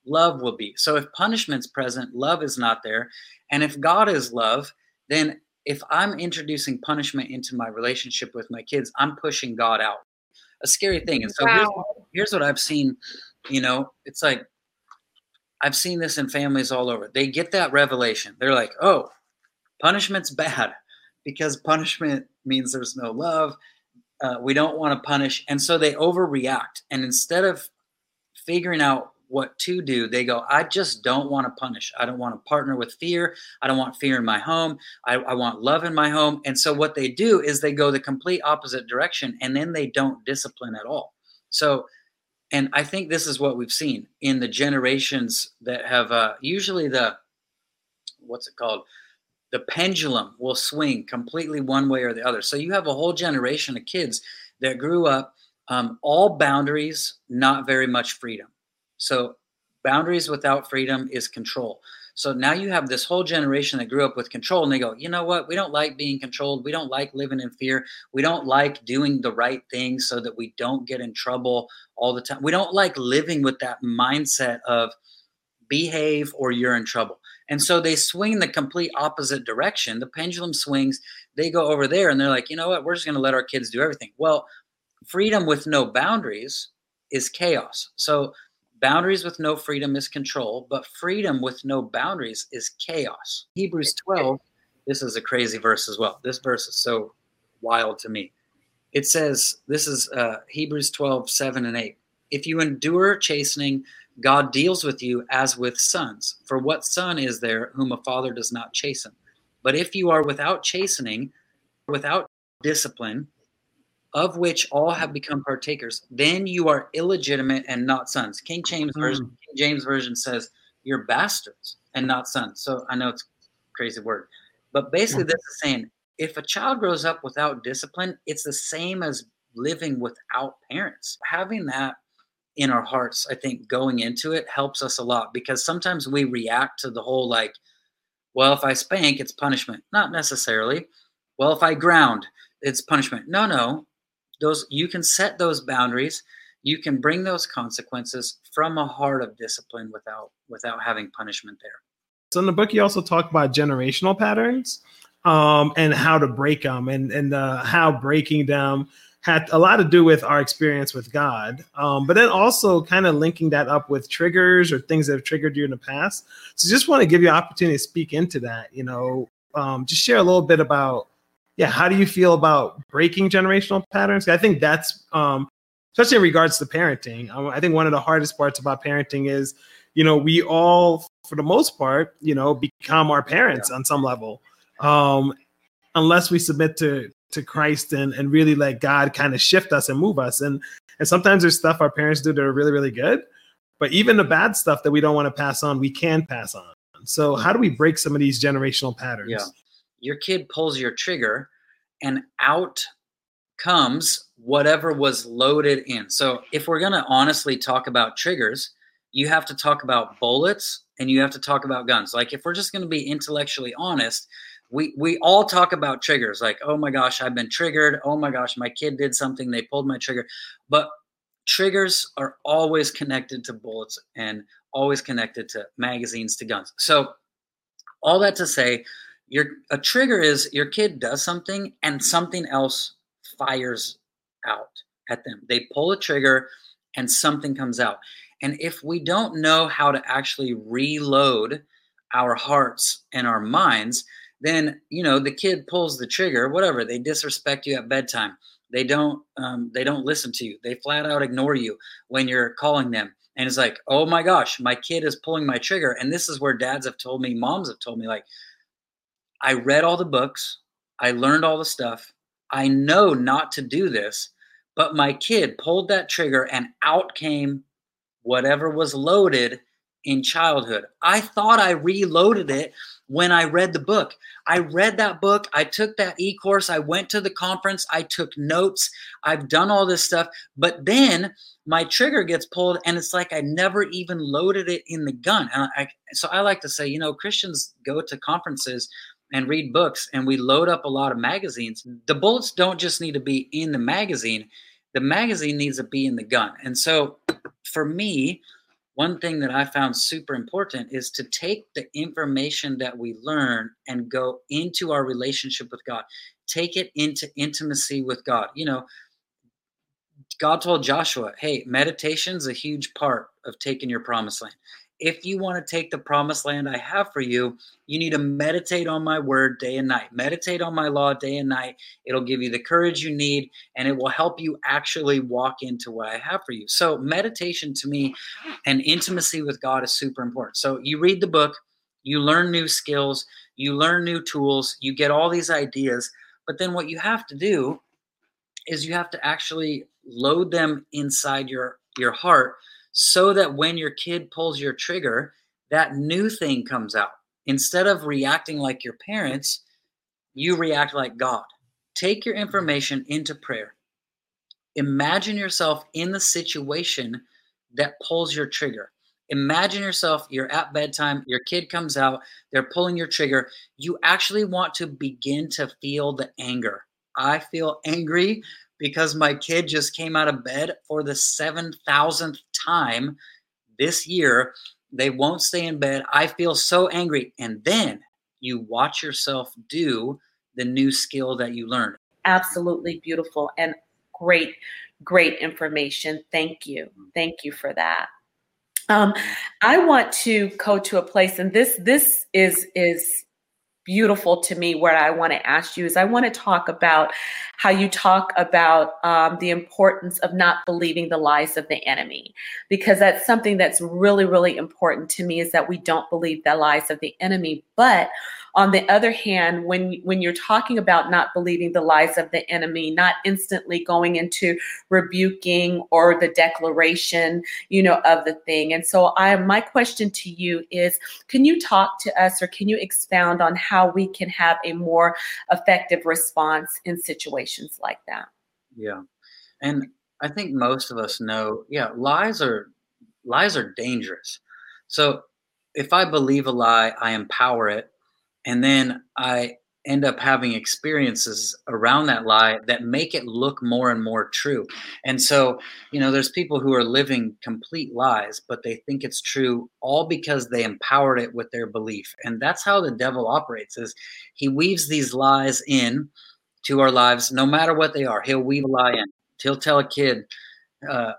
Love will be. So if punishment's present, love is not there. And if God is love, then if I'm introducing punishment into my relationship with my kids, I'm pushing God out. A scary thing. And so here's, here's what I've seen. You know, it's like I've seen this in families all over. They get that revelation. They're like, oh, punishment's bad because punishment means there's no love. Uh, we don't want to punish. And so they overreact. And instead of figuring out what to do, they go, I just don't want to punish. I don't want to partner with fear. I don't want fear in my home. I, I want love in my home. And so what they do is they go the complete opposite direction and then they don't discipline at all. So, and I think this is what we've seen in the generations that have uh, usually the, what's it called? The pendulum will swing completely one way or the other. So you have a whole generation of kids that grew up um, all boundaries, not very much freedom. So boundaries without freedom is control. So now you have this whole generation that grew up with control and they go, you know what? We don't like being controlled. We don't like living in fear. We don't like doing the right thing so that we don't get in trouble all the time. We don't like living with that mindset of behave or you're in trouble. And so they swing the complete opposite direction. The pendulum swings, they go over there and they're like, you know what? We're just going to let our kids do everything. Well, freedom with no boundaries is chaos. So boundaries with no freedom is control, but freedom with no boundaries is chaos. Hebrews 12, this is a crazy verse as well. This verse is so wild to me. It says, this is uh, Hebrews 12, 7 and 8. If you endure chastening, God deals with you as with sons. For what son is there whom a father does not chasten? But if you are without chastening, without discipline, of which all have become partakers, then you are illegitimate and not sons. King James hmm. version, King James version says you're bastards and not sons. So I know it's a crazy word, but basically hmm. this is saying if a child grows up without discipline, it's the same as living without parents. Having that in our hearts, I think going into it helps us a lot because sometimes we react to the whole like, well, if I spank, it's punishment. Not necessarily. Well, if I ground, it's punishment. No, no. Those you can set those boundaries. You can bring those consequences from a heart of discipline without without having punishment there. So in the book, you also talk about generational patterns um, and how to break them, and and uh, how breaking them had a lot to do with our experience with God, um, but then also kind of linking that up with triggers or things that have triggered you in the past. So just want to give you an opportunity to speak into that. You know, um, just share a little bit about yeah, how do you feel about breaking generational patterns? I think that's um, especially in regards to parenting. I think one of the hardest parts about parenting is, you know, we all, for the most part, you know, become our parents on some level, um, unless we submit to to Christ and and really let God kind of shift us and move us. And and sometimes there's stuff our parents do that are really really good, but even the bad stuff that we don't want to pass on, we can pass on. So how do we break some of these generational patterns? Yeah. Your kid pulls your trigger and out comes whatever was loaded in. So if we're going to honestly talk about triggers, you have to talk about bullets and you have to talk about guns. Like if we're just going to be intellectually honest, we we all talk about triggers like oh my gosh I've been triggered, oh my gosh my kid did something they pulled my trigger. But triggers are always connected to bullets and always connected to magazines to guns. So all that to say your a trigger is your kid does something and something else fires out at them. They pull a trigger and something comes out. And if we don't know how to actually reload our hearts and our minds, then you know the kid pulls the trigger. Whatever they disrespect you at bedtime, they don't um, they don't listen to you. They flat out ignore you when you're calling them. And it's like, oh my gosh, my kid is pulling my trigger. And this is where dads have told me, moms have told me, like, I read all the books, I learned all the stuff. I know not to do this, But my kid pulled that trigger and out came whatever was loaded in childhood. I thought I reloaded it when I read the book. I read that book. I took that e course. I went to the conference. I took notes. I've done all this stuff. But then my trigger gets pulled, and it's like I never even loaded it in the gun. And I, so I like to say, you know, Christians go to conferences and read books, and we load up a lot of magazines. The bullets don't just need to be in the magazine, the magazine needs to be in the gun. And so for me, one thing that I found super important is to take the information that we learn and go into our relationship with God, take it into intimacy with God. You know, God told Joshua, hey, meditation's a huge part of taking your promised land if you want to take the promised land I have for you, you need to meditate on my word day and night. Meditate on my law day and night. It'll give you the courage you need and it will help you actually walk into what I have for you. So, meditation to me and intimacy with God is super important. So, you read the book, you learn new skills, you learn new tools, you get all these ideas. But then what you have to do is you have to actually load them inside your your heart so that when your kid pulls your trigger, that new thing comes out. Instead of reacting like your parents, you react like God. Take your information into prayer. Imagine yourself in the situation that pulls your trigger. Imagine yourself, you're at bedtime, your kid comes out, they're pulling your trigger. You actually want to begin to feel the anger. I feel angry because my kid just came out of bed for the 7,000th time this year. They won't stay in bed. I feel so angry. And then you watch yourself do the new skill that you learned. Absolutely beautiful and great, great information. Thank you. Thank you for that. Um, I want to go to a place, and this this is is beautiful to me where I want to ask you is I want to talk about how you talk about um, the importance of not believing the lies of the enemy. Because that's something that's really really important to me is that we don't believe the lies of the enemy. But on the other hand, when when you're talking about not believing the lies of the enemy, not instantly going into rebuking or the declaration, you know, of the thing. And so I my question to you is can you talk to us or can you expound on how we can have a more effective response in situations like that? Yeah. And I think most of us know, yeah, lies are lies are dangerous. So if I believe a lie, I empower it and then I end up having experiences around that lie that make it look more and more true. And so, you know, there's people who are living complete lies, but they think it's true all because they empowered it with their belief. And that's how the devil operates is he weaves these lies in to our lives no matter what they are. He'll weave a lie in. He'll tell a kid uh,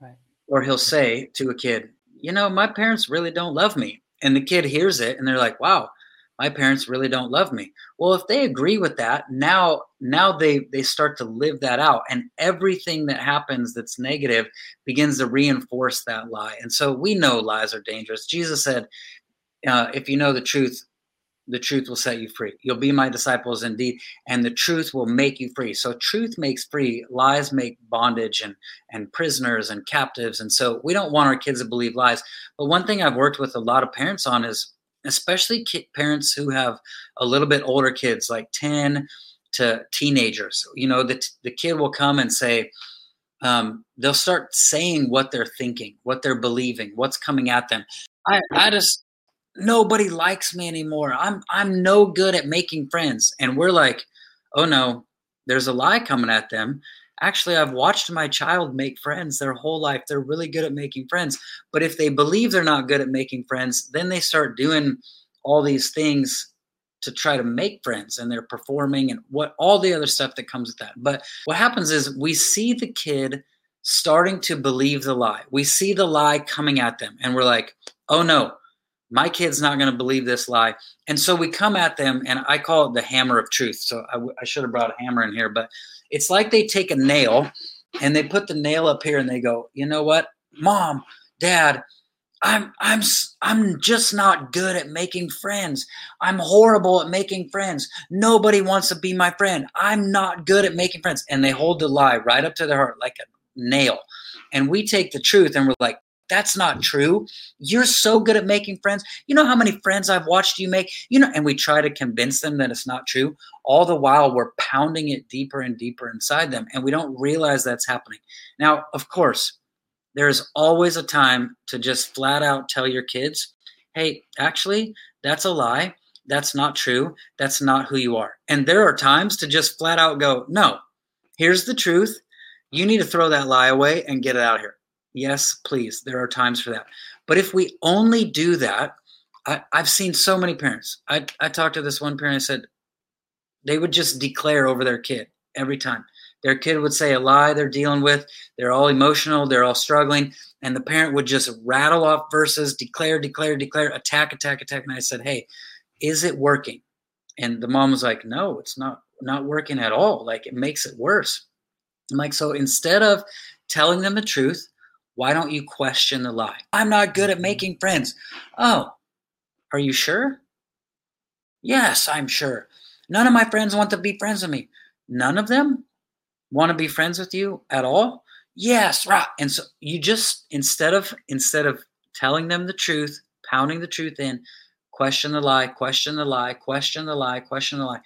right. or he'll say to a kid, "You know, my parents really don't love me." And the kid hears it and they're like, "Wow, my parents really don't love me. Well if they agree with that now now they they start to live that out and everything that happens that's negative begins to reinforce that lie. And so we know lies are dangerous. Jesus said uh, if you know the truth the truth will set you free. You'll be my disciples indeed and the truth will make you free. So truth makes free lies make bondage and and prisoners and captives and so we don't want our kids to believe lies. But one thing i've worked with a lot of parents on is especially parents who have a little bit older kids, like 10 to teenagers. You know, the, the kid will come and say, um, they'll start saying what they're thinking, what they're believing, what's coming at them. I, I just, nobody likes me anymore. I'm, I'm no good at making friends. And we're like, oh no, there's a lie coming at them actually i've watched my child make friends their whole life. They're really good at making friends. But if they believe they're not good at making friends then they start doing all these things to try to make friends and they're performing and what all the other stuff that comes with that. But what happens is we see the kid starting to believe the lie. We see the lie coming at them and we're like oh no my kid's not going to believe this lie. And so we come at them and i call it the hammer of truth. So I, w- I should have brought a hammer in here but it's like they take a nail and they put the nail up here and they go, you know what, mom, dad, I'm I'm I'm just not good at making friends. I'm horrible at making friends. Nobody wants to be my friend. I'm not good at making friends. And they hold the lie right up to their heart like a nail. And we take the truth and we're like, that's not true. You're so good at making friends. You know how many friends I've watched you make? You know, and we try to convince them that it's not true. All the while, we're pounding it deeper and deeper inside them, and we don't realize that's happening. Now, of course, there's always a time to just flat out tell your kids, hey, actually, that's a lie. That's not true. That's not who you are. And there are times to just flat out go, no, here's the truth. You need to throw that lie away and get it out of here. Yes, please. There are times for that. But if we only do that, I, have seen so many parents. I, I talked to this one parent, I said, they would just declare over their kid every time. Their kid would say a lie they're dealing with. They're all emotional. They're all struggling. And the parent would just rattle off verses, declare, declare, declare, attack, attack, attack. And I said, Hey, is it working? And the mom was like, No, it's not not working at all. Like it makes it worse. I'm like, so instead of telling them the truth, why don't you question the lie? I'm not good at mm-hmm. making friends. Oh, are you sure? Yes, I'm sure. None of my friends want to be friends with me. None of them? want to be friends with you at all? Yes, right. And so you just instead of instead of telling them the truth, pounding the truth in, question the lie, question the lie, question the lie, question the lie.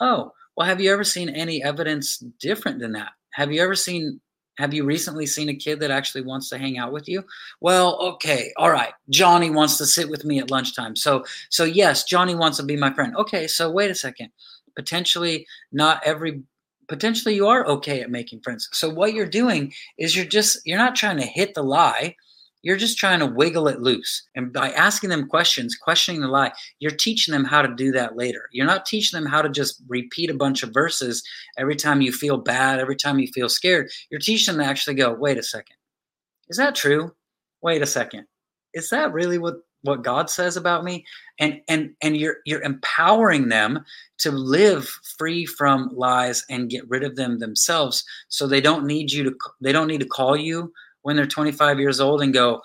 Oh, well, have you ever seen any evidence different than that? Have you ever seen have you recently seen a kid that actually wants to hang out with you? Well, okay, all right. Johnny wants to sit with me at lunchtime. So so yes, Johnny wants to be my friend. Okay, so wait a second. Potentially not every potentially you are okay at making friends. So what you're doing is you're just you're not trying to hit the lie. You're just trying to wiggle it loose. And by asking them questions, questioning the lie, you're teaching them how to do that later. You're not teaching them how to just repeat a bunch of verses every time you feel bad, every time you feel scared. You're teaching them to actually go, wait a second. Is that true? Wait a second. Is that really what what God says about me and and and you're you're empowering them to live free from lies and get rid of them themselves so they don't need you to they don't need to call you when they're 25 years old and go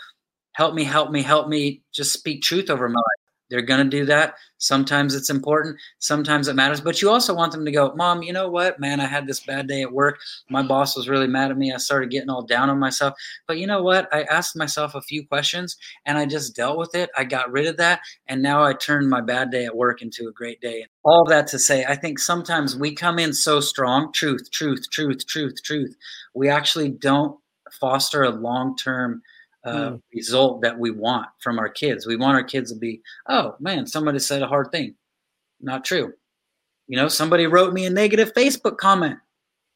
help me help me help me just speak truth over my life they're going to do that. Sometimes it's important, sometimes it matters, but you also want them to go, Mom, you know what, man, I had this bad day at work. My boss was really mad at me. I started getting all down on myself. But you know what? I asked myself a few questions and I just dealt with it. I got rid of that. And now I turned my bad day at work into a great day. All that to say, I think sometimes we come in so strong truth, truth, truth, truth, truth. We actually don't foster a long term uh, mm. result that we want from our kids. We want our kids to be, oh man, somebody said a hard thing. Not true. You know, somebody wrote me a negative Facebook comment.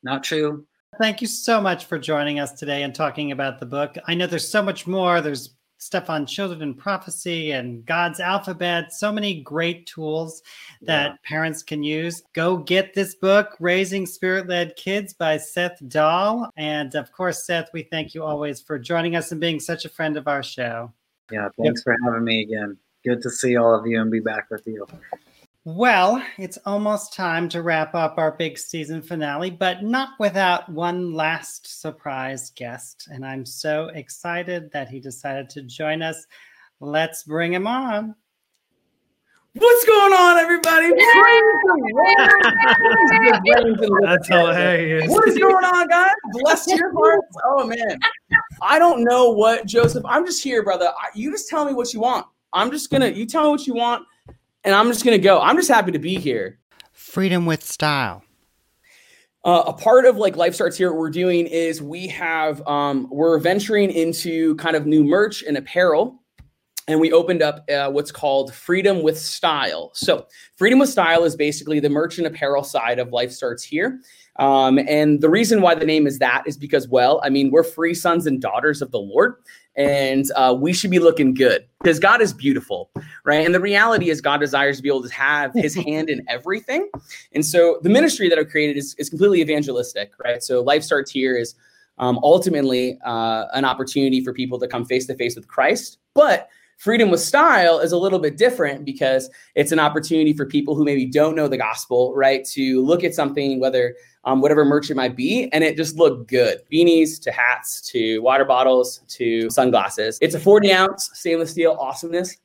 Not true. Thank you so much for joining us today and talking about the book. I know there's so much more. There's stuff on children and prophecy and God's alphabet. So many great tools that yeah. parents can use. Go get this book, Raising Spirit Led Kids by Seth Dahl. And of course, Seth, we thank you always for joining us and being such a friend of our show. Yeah, thanks yep. for having me again. Good to see all of you and be back with you. Well, it's almost time to wrap up our big season finale, but not without one last surprise guest. And I'm so excited that he decided to join us. Let's bring him on. What's going on, everybody? That's hilarious. What is going on, guys? Bless your hearts. Oh man, I don't know what Joseph. I'm just here, brother. You just tell me what you want. I'm just gonna. You tell me what you want and I'm just to go. I'm just happy to be here. Freedom with style. Uh, a part of like Life Starts Here, what we're doing is we have, um, we're venturing into kind of new merch and apparel. And we opened up uh, what's called Freedom with Style. So, Freedom with Style is basically the merch and apparel side of Life Starts Here. Um, and the reason why the name is that is because, well, I mean, we're free sons and daughters of the Lord and uh, we should be looking good because God is beautiful, right? And the reality is, God desires to be able to have His hand in everything. And so, the ministry that I've created is, is completely evangelistic, right? So, Life Starts Here is um, ultimately uh, an opportunity for people to come face to face with Christ, but Freedom with Style is a little bit different because it's an opportunity for people who maybe don't know the gospel, right, to look at something, whether um, whatever merch it might be, and it just looked good. Beanies to hats to water bottles to sunglasses. It's a 40 ounce stainless steel awesomeness.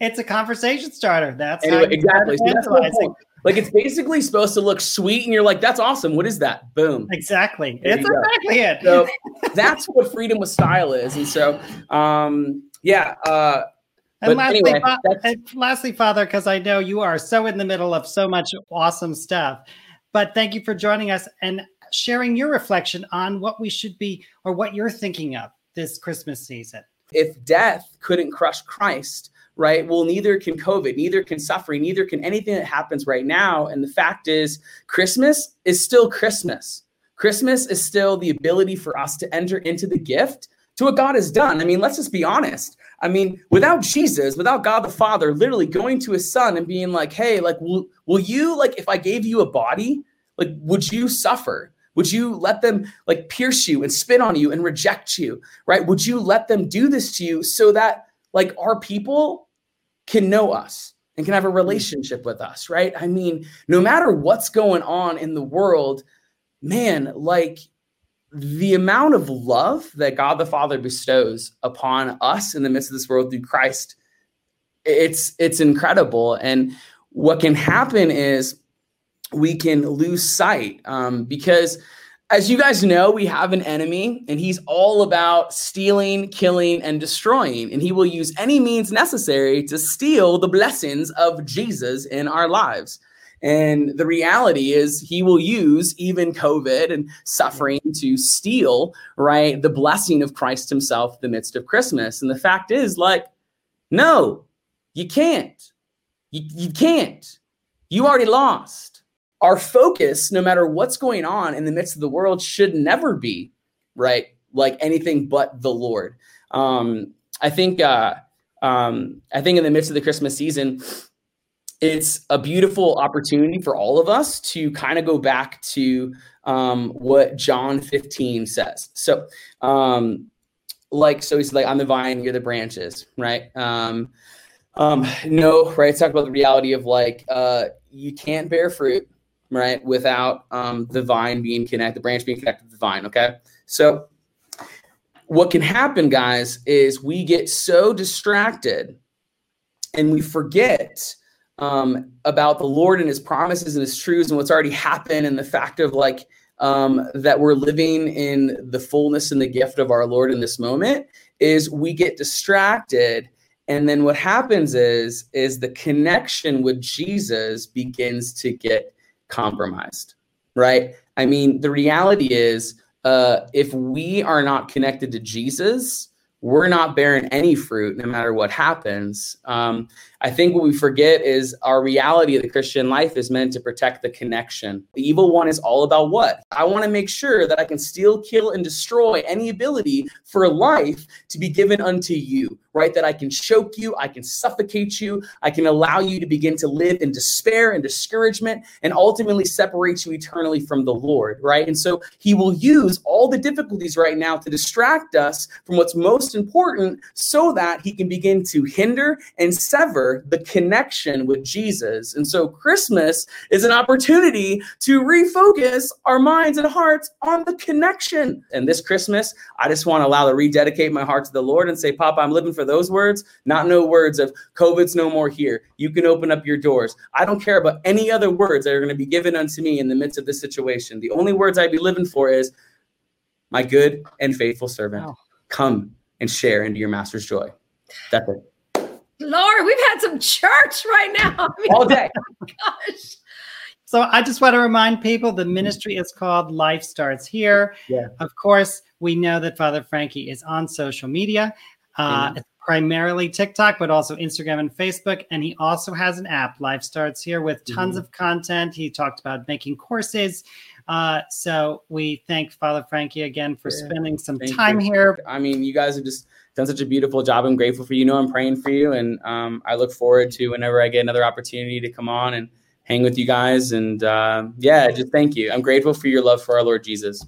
It's a conversation starter. That's Anyway, exactly. So that's. Like it's basically supposed to look sweet, and you're like, "That's awesome. What is that?" Boom. Exactly. There It's exactly it. So that's what freedom with style is, and so um, yeah. Uh, And lastly, anyway, Fa- and lastly, Father, because I know you are so in the middle of so much awesome stuff, but thank you for joining us and sharing your reflection on what we should be or what you're thinking of this Christmas season. if death couldn't crush Christ, right? Well, neither can COVID, neither can suffering, neither can anything that happens right now. And the fact is, Christmas is still Christmas. Christmas is still the ability for us to enter into the gift to what God has done. I mean, let's just be honest. I mean, without Jesus, without God the Father, literally going to his son and being like, hey, like, will, will you, like, if I gave you a body, like, would you suffer? Would you let them like pierce you and spit on you and reject you? Right? Would you let them do this to you so that like our people can know us and can have a relationship with us? Right? I mean, no matter what's going on in the world, man, like the amount of love that God the Father bestows upon us in the midst of this world through Christ, it's it's incredible. And what can happen is we can lose sight um, because as you guys know we have an enemy and he's all about stealing killing and destroying and he will use any means necessary to steal the blessings of jesus in our lives and the reality is he will use even covid and suffering to steal right the blessing of christ himself in the midst of christmas and the fact is like no you can't you, you can't you already lost our focus, no matter what's going on in the midst of the world, should never be right like anything but the Lord. Um, I think. Uh, um, I think in the midst of the Christmas season, it's a beautiful opportunity for all of us to kind of go back to um, what John 15 says. So, um, like, so he's like, "I'm the vine, you're the branches," right? Um, um, no, right? It's talk about the reality of like, uh, you can't bear fruit right? Without um, the vine being connected, the branch being connected to the vine. Okay. So, what can happen, guys, is we get so distracted and we forget um, about the Lord and his promises and his truths and what's already happened and the fact of like um, that we're living in the fullness and the gift of our Lord in this moment is we get distracted and then what happens is is the connection with Jesus begins to get compromised, right? I mean, the reality is, uh, if we are not connected to Jesus, we're not bearing any fruit no matter what happens. Um, I think what we forget is our reality of the Christian life is meant to protect the connection. The evil one is all about what? I want to make sure that I can steal, kill, and destroy any ability for life to be given unto you, right? That I can choke you, I can suffocate you, I can allow you to begin to live in despair and discouragement and ultimately separate you eternally from the Lord, right? And so he will use all the difficulties right now to distract us from what's most important so that he can begin to hinder and sever the connection with Jesus. And so Christmas is an opportunity to refocus our minds and hearts on the connection. And this Christmas, I just want to allow to rededicate my heart to the Lord and say, Papa, I'm living for those words, not no words of COVID's no more here. You can open up your doors. I don't care about any other words that are going to be given unto me in the midst of this situation. The only words I'd be living for is, my good and faithful servant, Wow. come and share into your master's joy. That's it. Lord, we've had some church right now. I mean, All day. gosh. So I just want to remind people the ministry is called Life Starts Here. Yeah. Of course, we know that Father Frankie is on social media, uh, primarily TikTok, but also Instagram and Facebook. And he also has an app, Life Starts Here, with tons Mhm. of content. He talked about making courses. Uh, so we thank Father Frankie again for Yeah. spending some Thank time you. here. I mean, you guys have just done such a beautiful job. I'm grateful for you. You know, I'm praying for you, and um, I look forward to whenever I get another opportunity to come on and hang with you guys. And uh, yeah, just thank you. I'm grateful for your love for our Lord Jesus.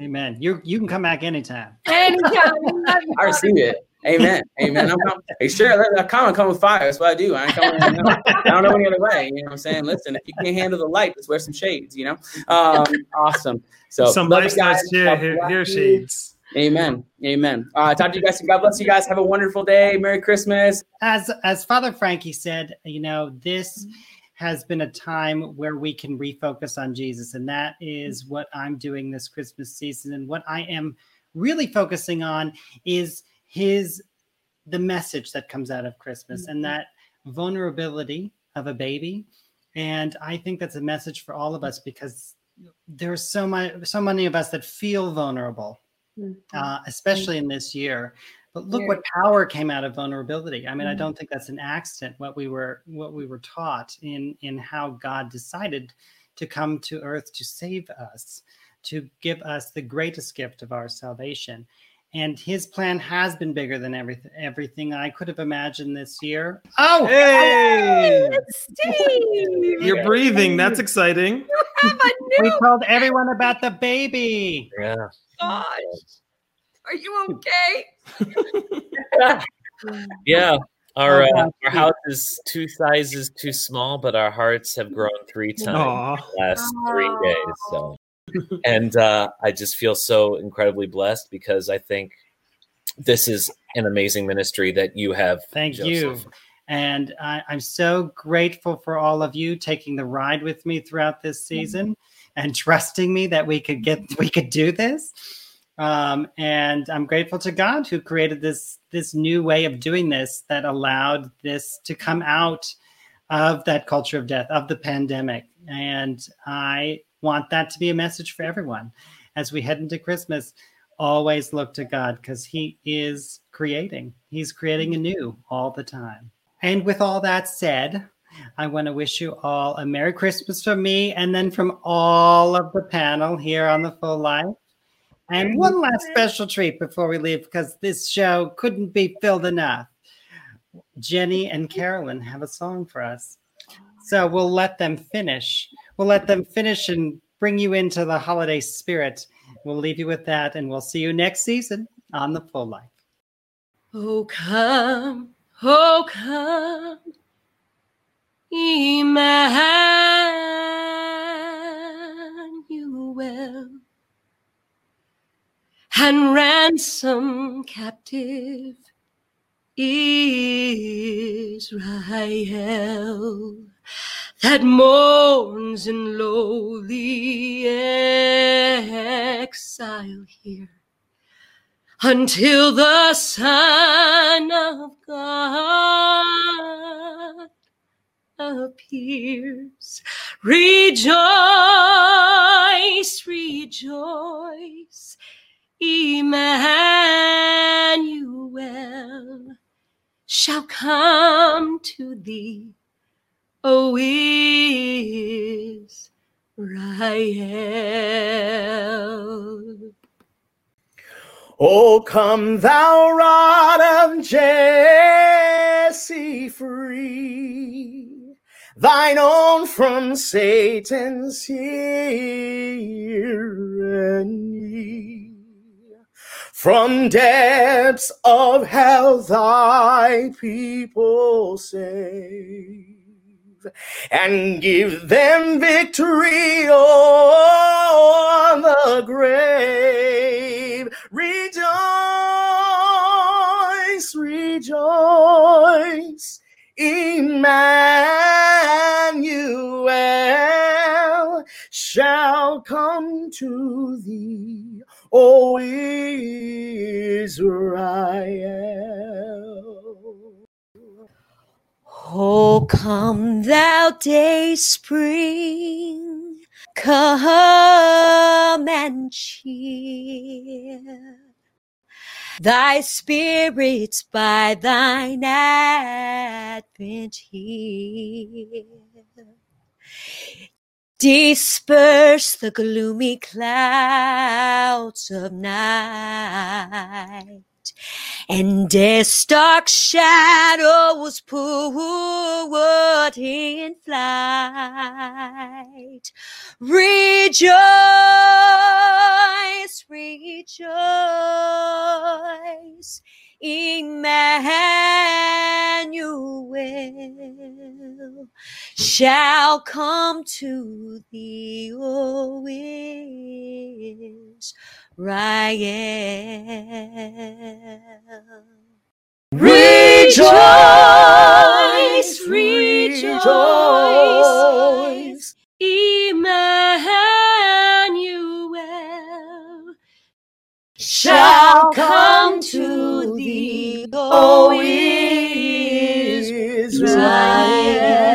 Amen. You you can come back anytime. Anytime. we love you, I receive it. Amen. Amen. I'm coming. Hey, sure. That comment come with fire. That's what I do. I ain't coming. I don't know any other way. You know what I'm saying? Listen, if you can't handle the light, just wear some shades. You know. Um, awesome. So some light guys. Here, here, here shades. Amen. Amen. Uh, talk to you guys. God bless you guys. Have a wonderful day. Merry Christmas. As as Father Frankie said, you know this has been a time where we can refocus on Jesus, and that is what I'm doing this Christmas season. And what I am really focusing on is his the message that comes out of Christmas mm-hmm. and that vulnerability of a baby. And I think that's a message for all of us because there's so much so many of us that feel vulnerable, mm-hmm. uh, especially in this year. But look what power came out of vulnerability. I mean, mm-hmm. I don't think that's an accident what we were what we were taught in in how God decided to come to earth to save us, to give us the greatest gift of our salvation and his plan has been bigger than everything everything I could have imagined this year. Oh, hey, Steve. You're breathing. That's exciting. We told everyone about the baby. Yeah. Gosh. Are you okay? yeah. Our uh, our house is two sizes too small, but our hearts have grown three times last three days. So and uh, I just feel so incredibly blessed because I think this is an amazing ministry that you have. Thank Joseph. you. And I, am so grateful for all of you taking the ride with me throughout this season and trusting me that we could get we could do this. Um, and I'm grateful to God who created this this new way of doing this that allowed this to come out of that culture of death of the pandemic. And I want that to be a message for everyone as we head into Christmas. Always look to God because He is creating. He's creating anew all the time. And with all that said, I want to wish you all a Merry Christmas from me and then from all of the panel here on the Full Life. And one last special treat before we leave because this show couldn't be filled enough. Jeni and Carolyn have a song for us. So we'll let them finish we'll let them finish and bring you into the holiday spirit. We'll leave you with that, and we'll see you next season on The Full Life. Oh, come, oh, come, Emmanuel, and ransom captive Israel that mourns in lowly exile here until the Son of God appears. Rejoice, rejoice, Emmanuel shall come to thee O Israel. O come thou rod of Jesse free, thine own from Satan's tyranny. From depths of hell thy people save and give them victory on the grave. Rejoice, rejoice, Emmanuel shall come to thee, O Israel. Oh, come thou day spring, come and cheer thy spirits by thine advent here. Disperse the gloomy clouds of night and death's dark shadows put in flight. Rejoice, rejoice, Emmanuel shall come to thee, O Israel. Rael. Rejoice, rejoice, Emmanuel shall come to thee, O Israel.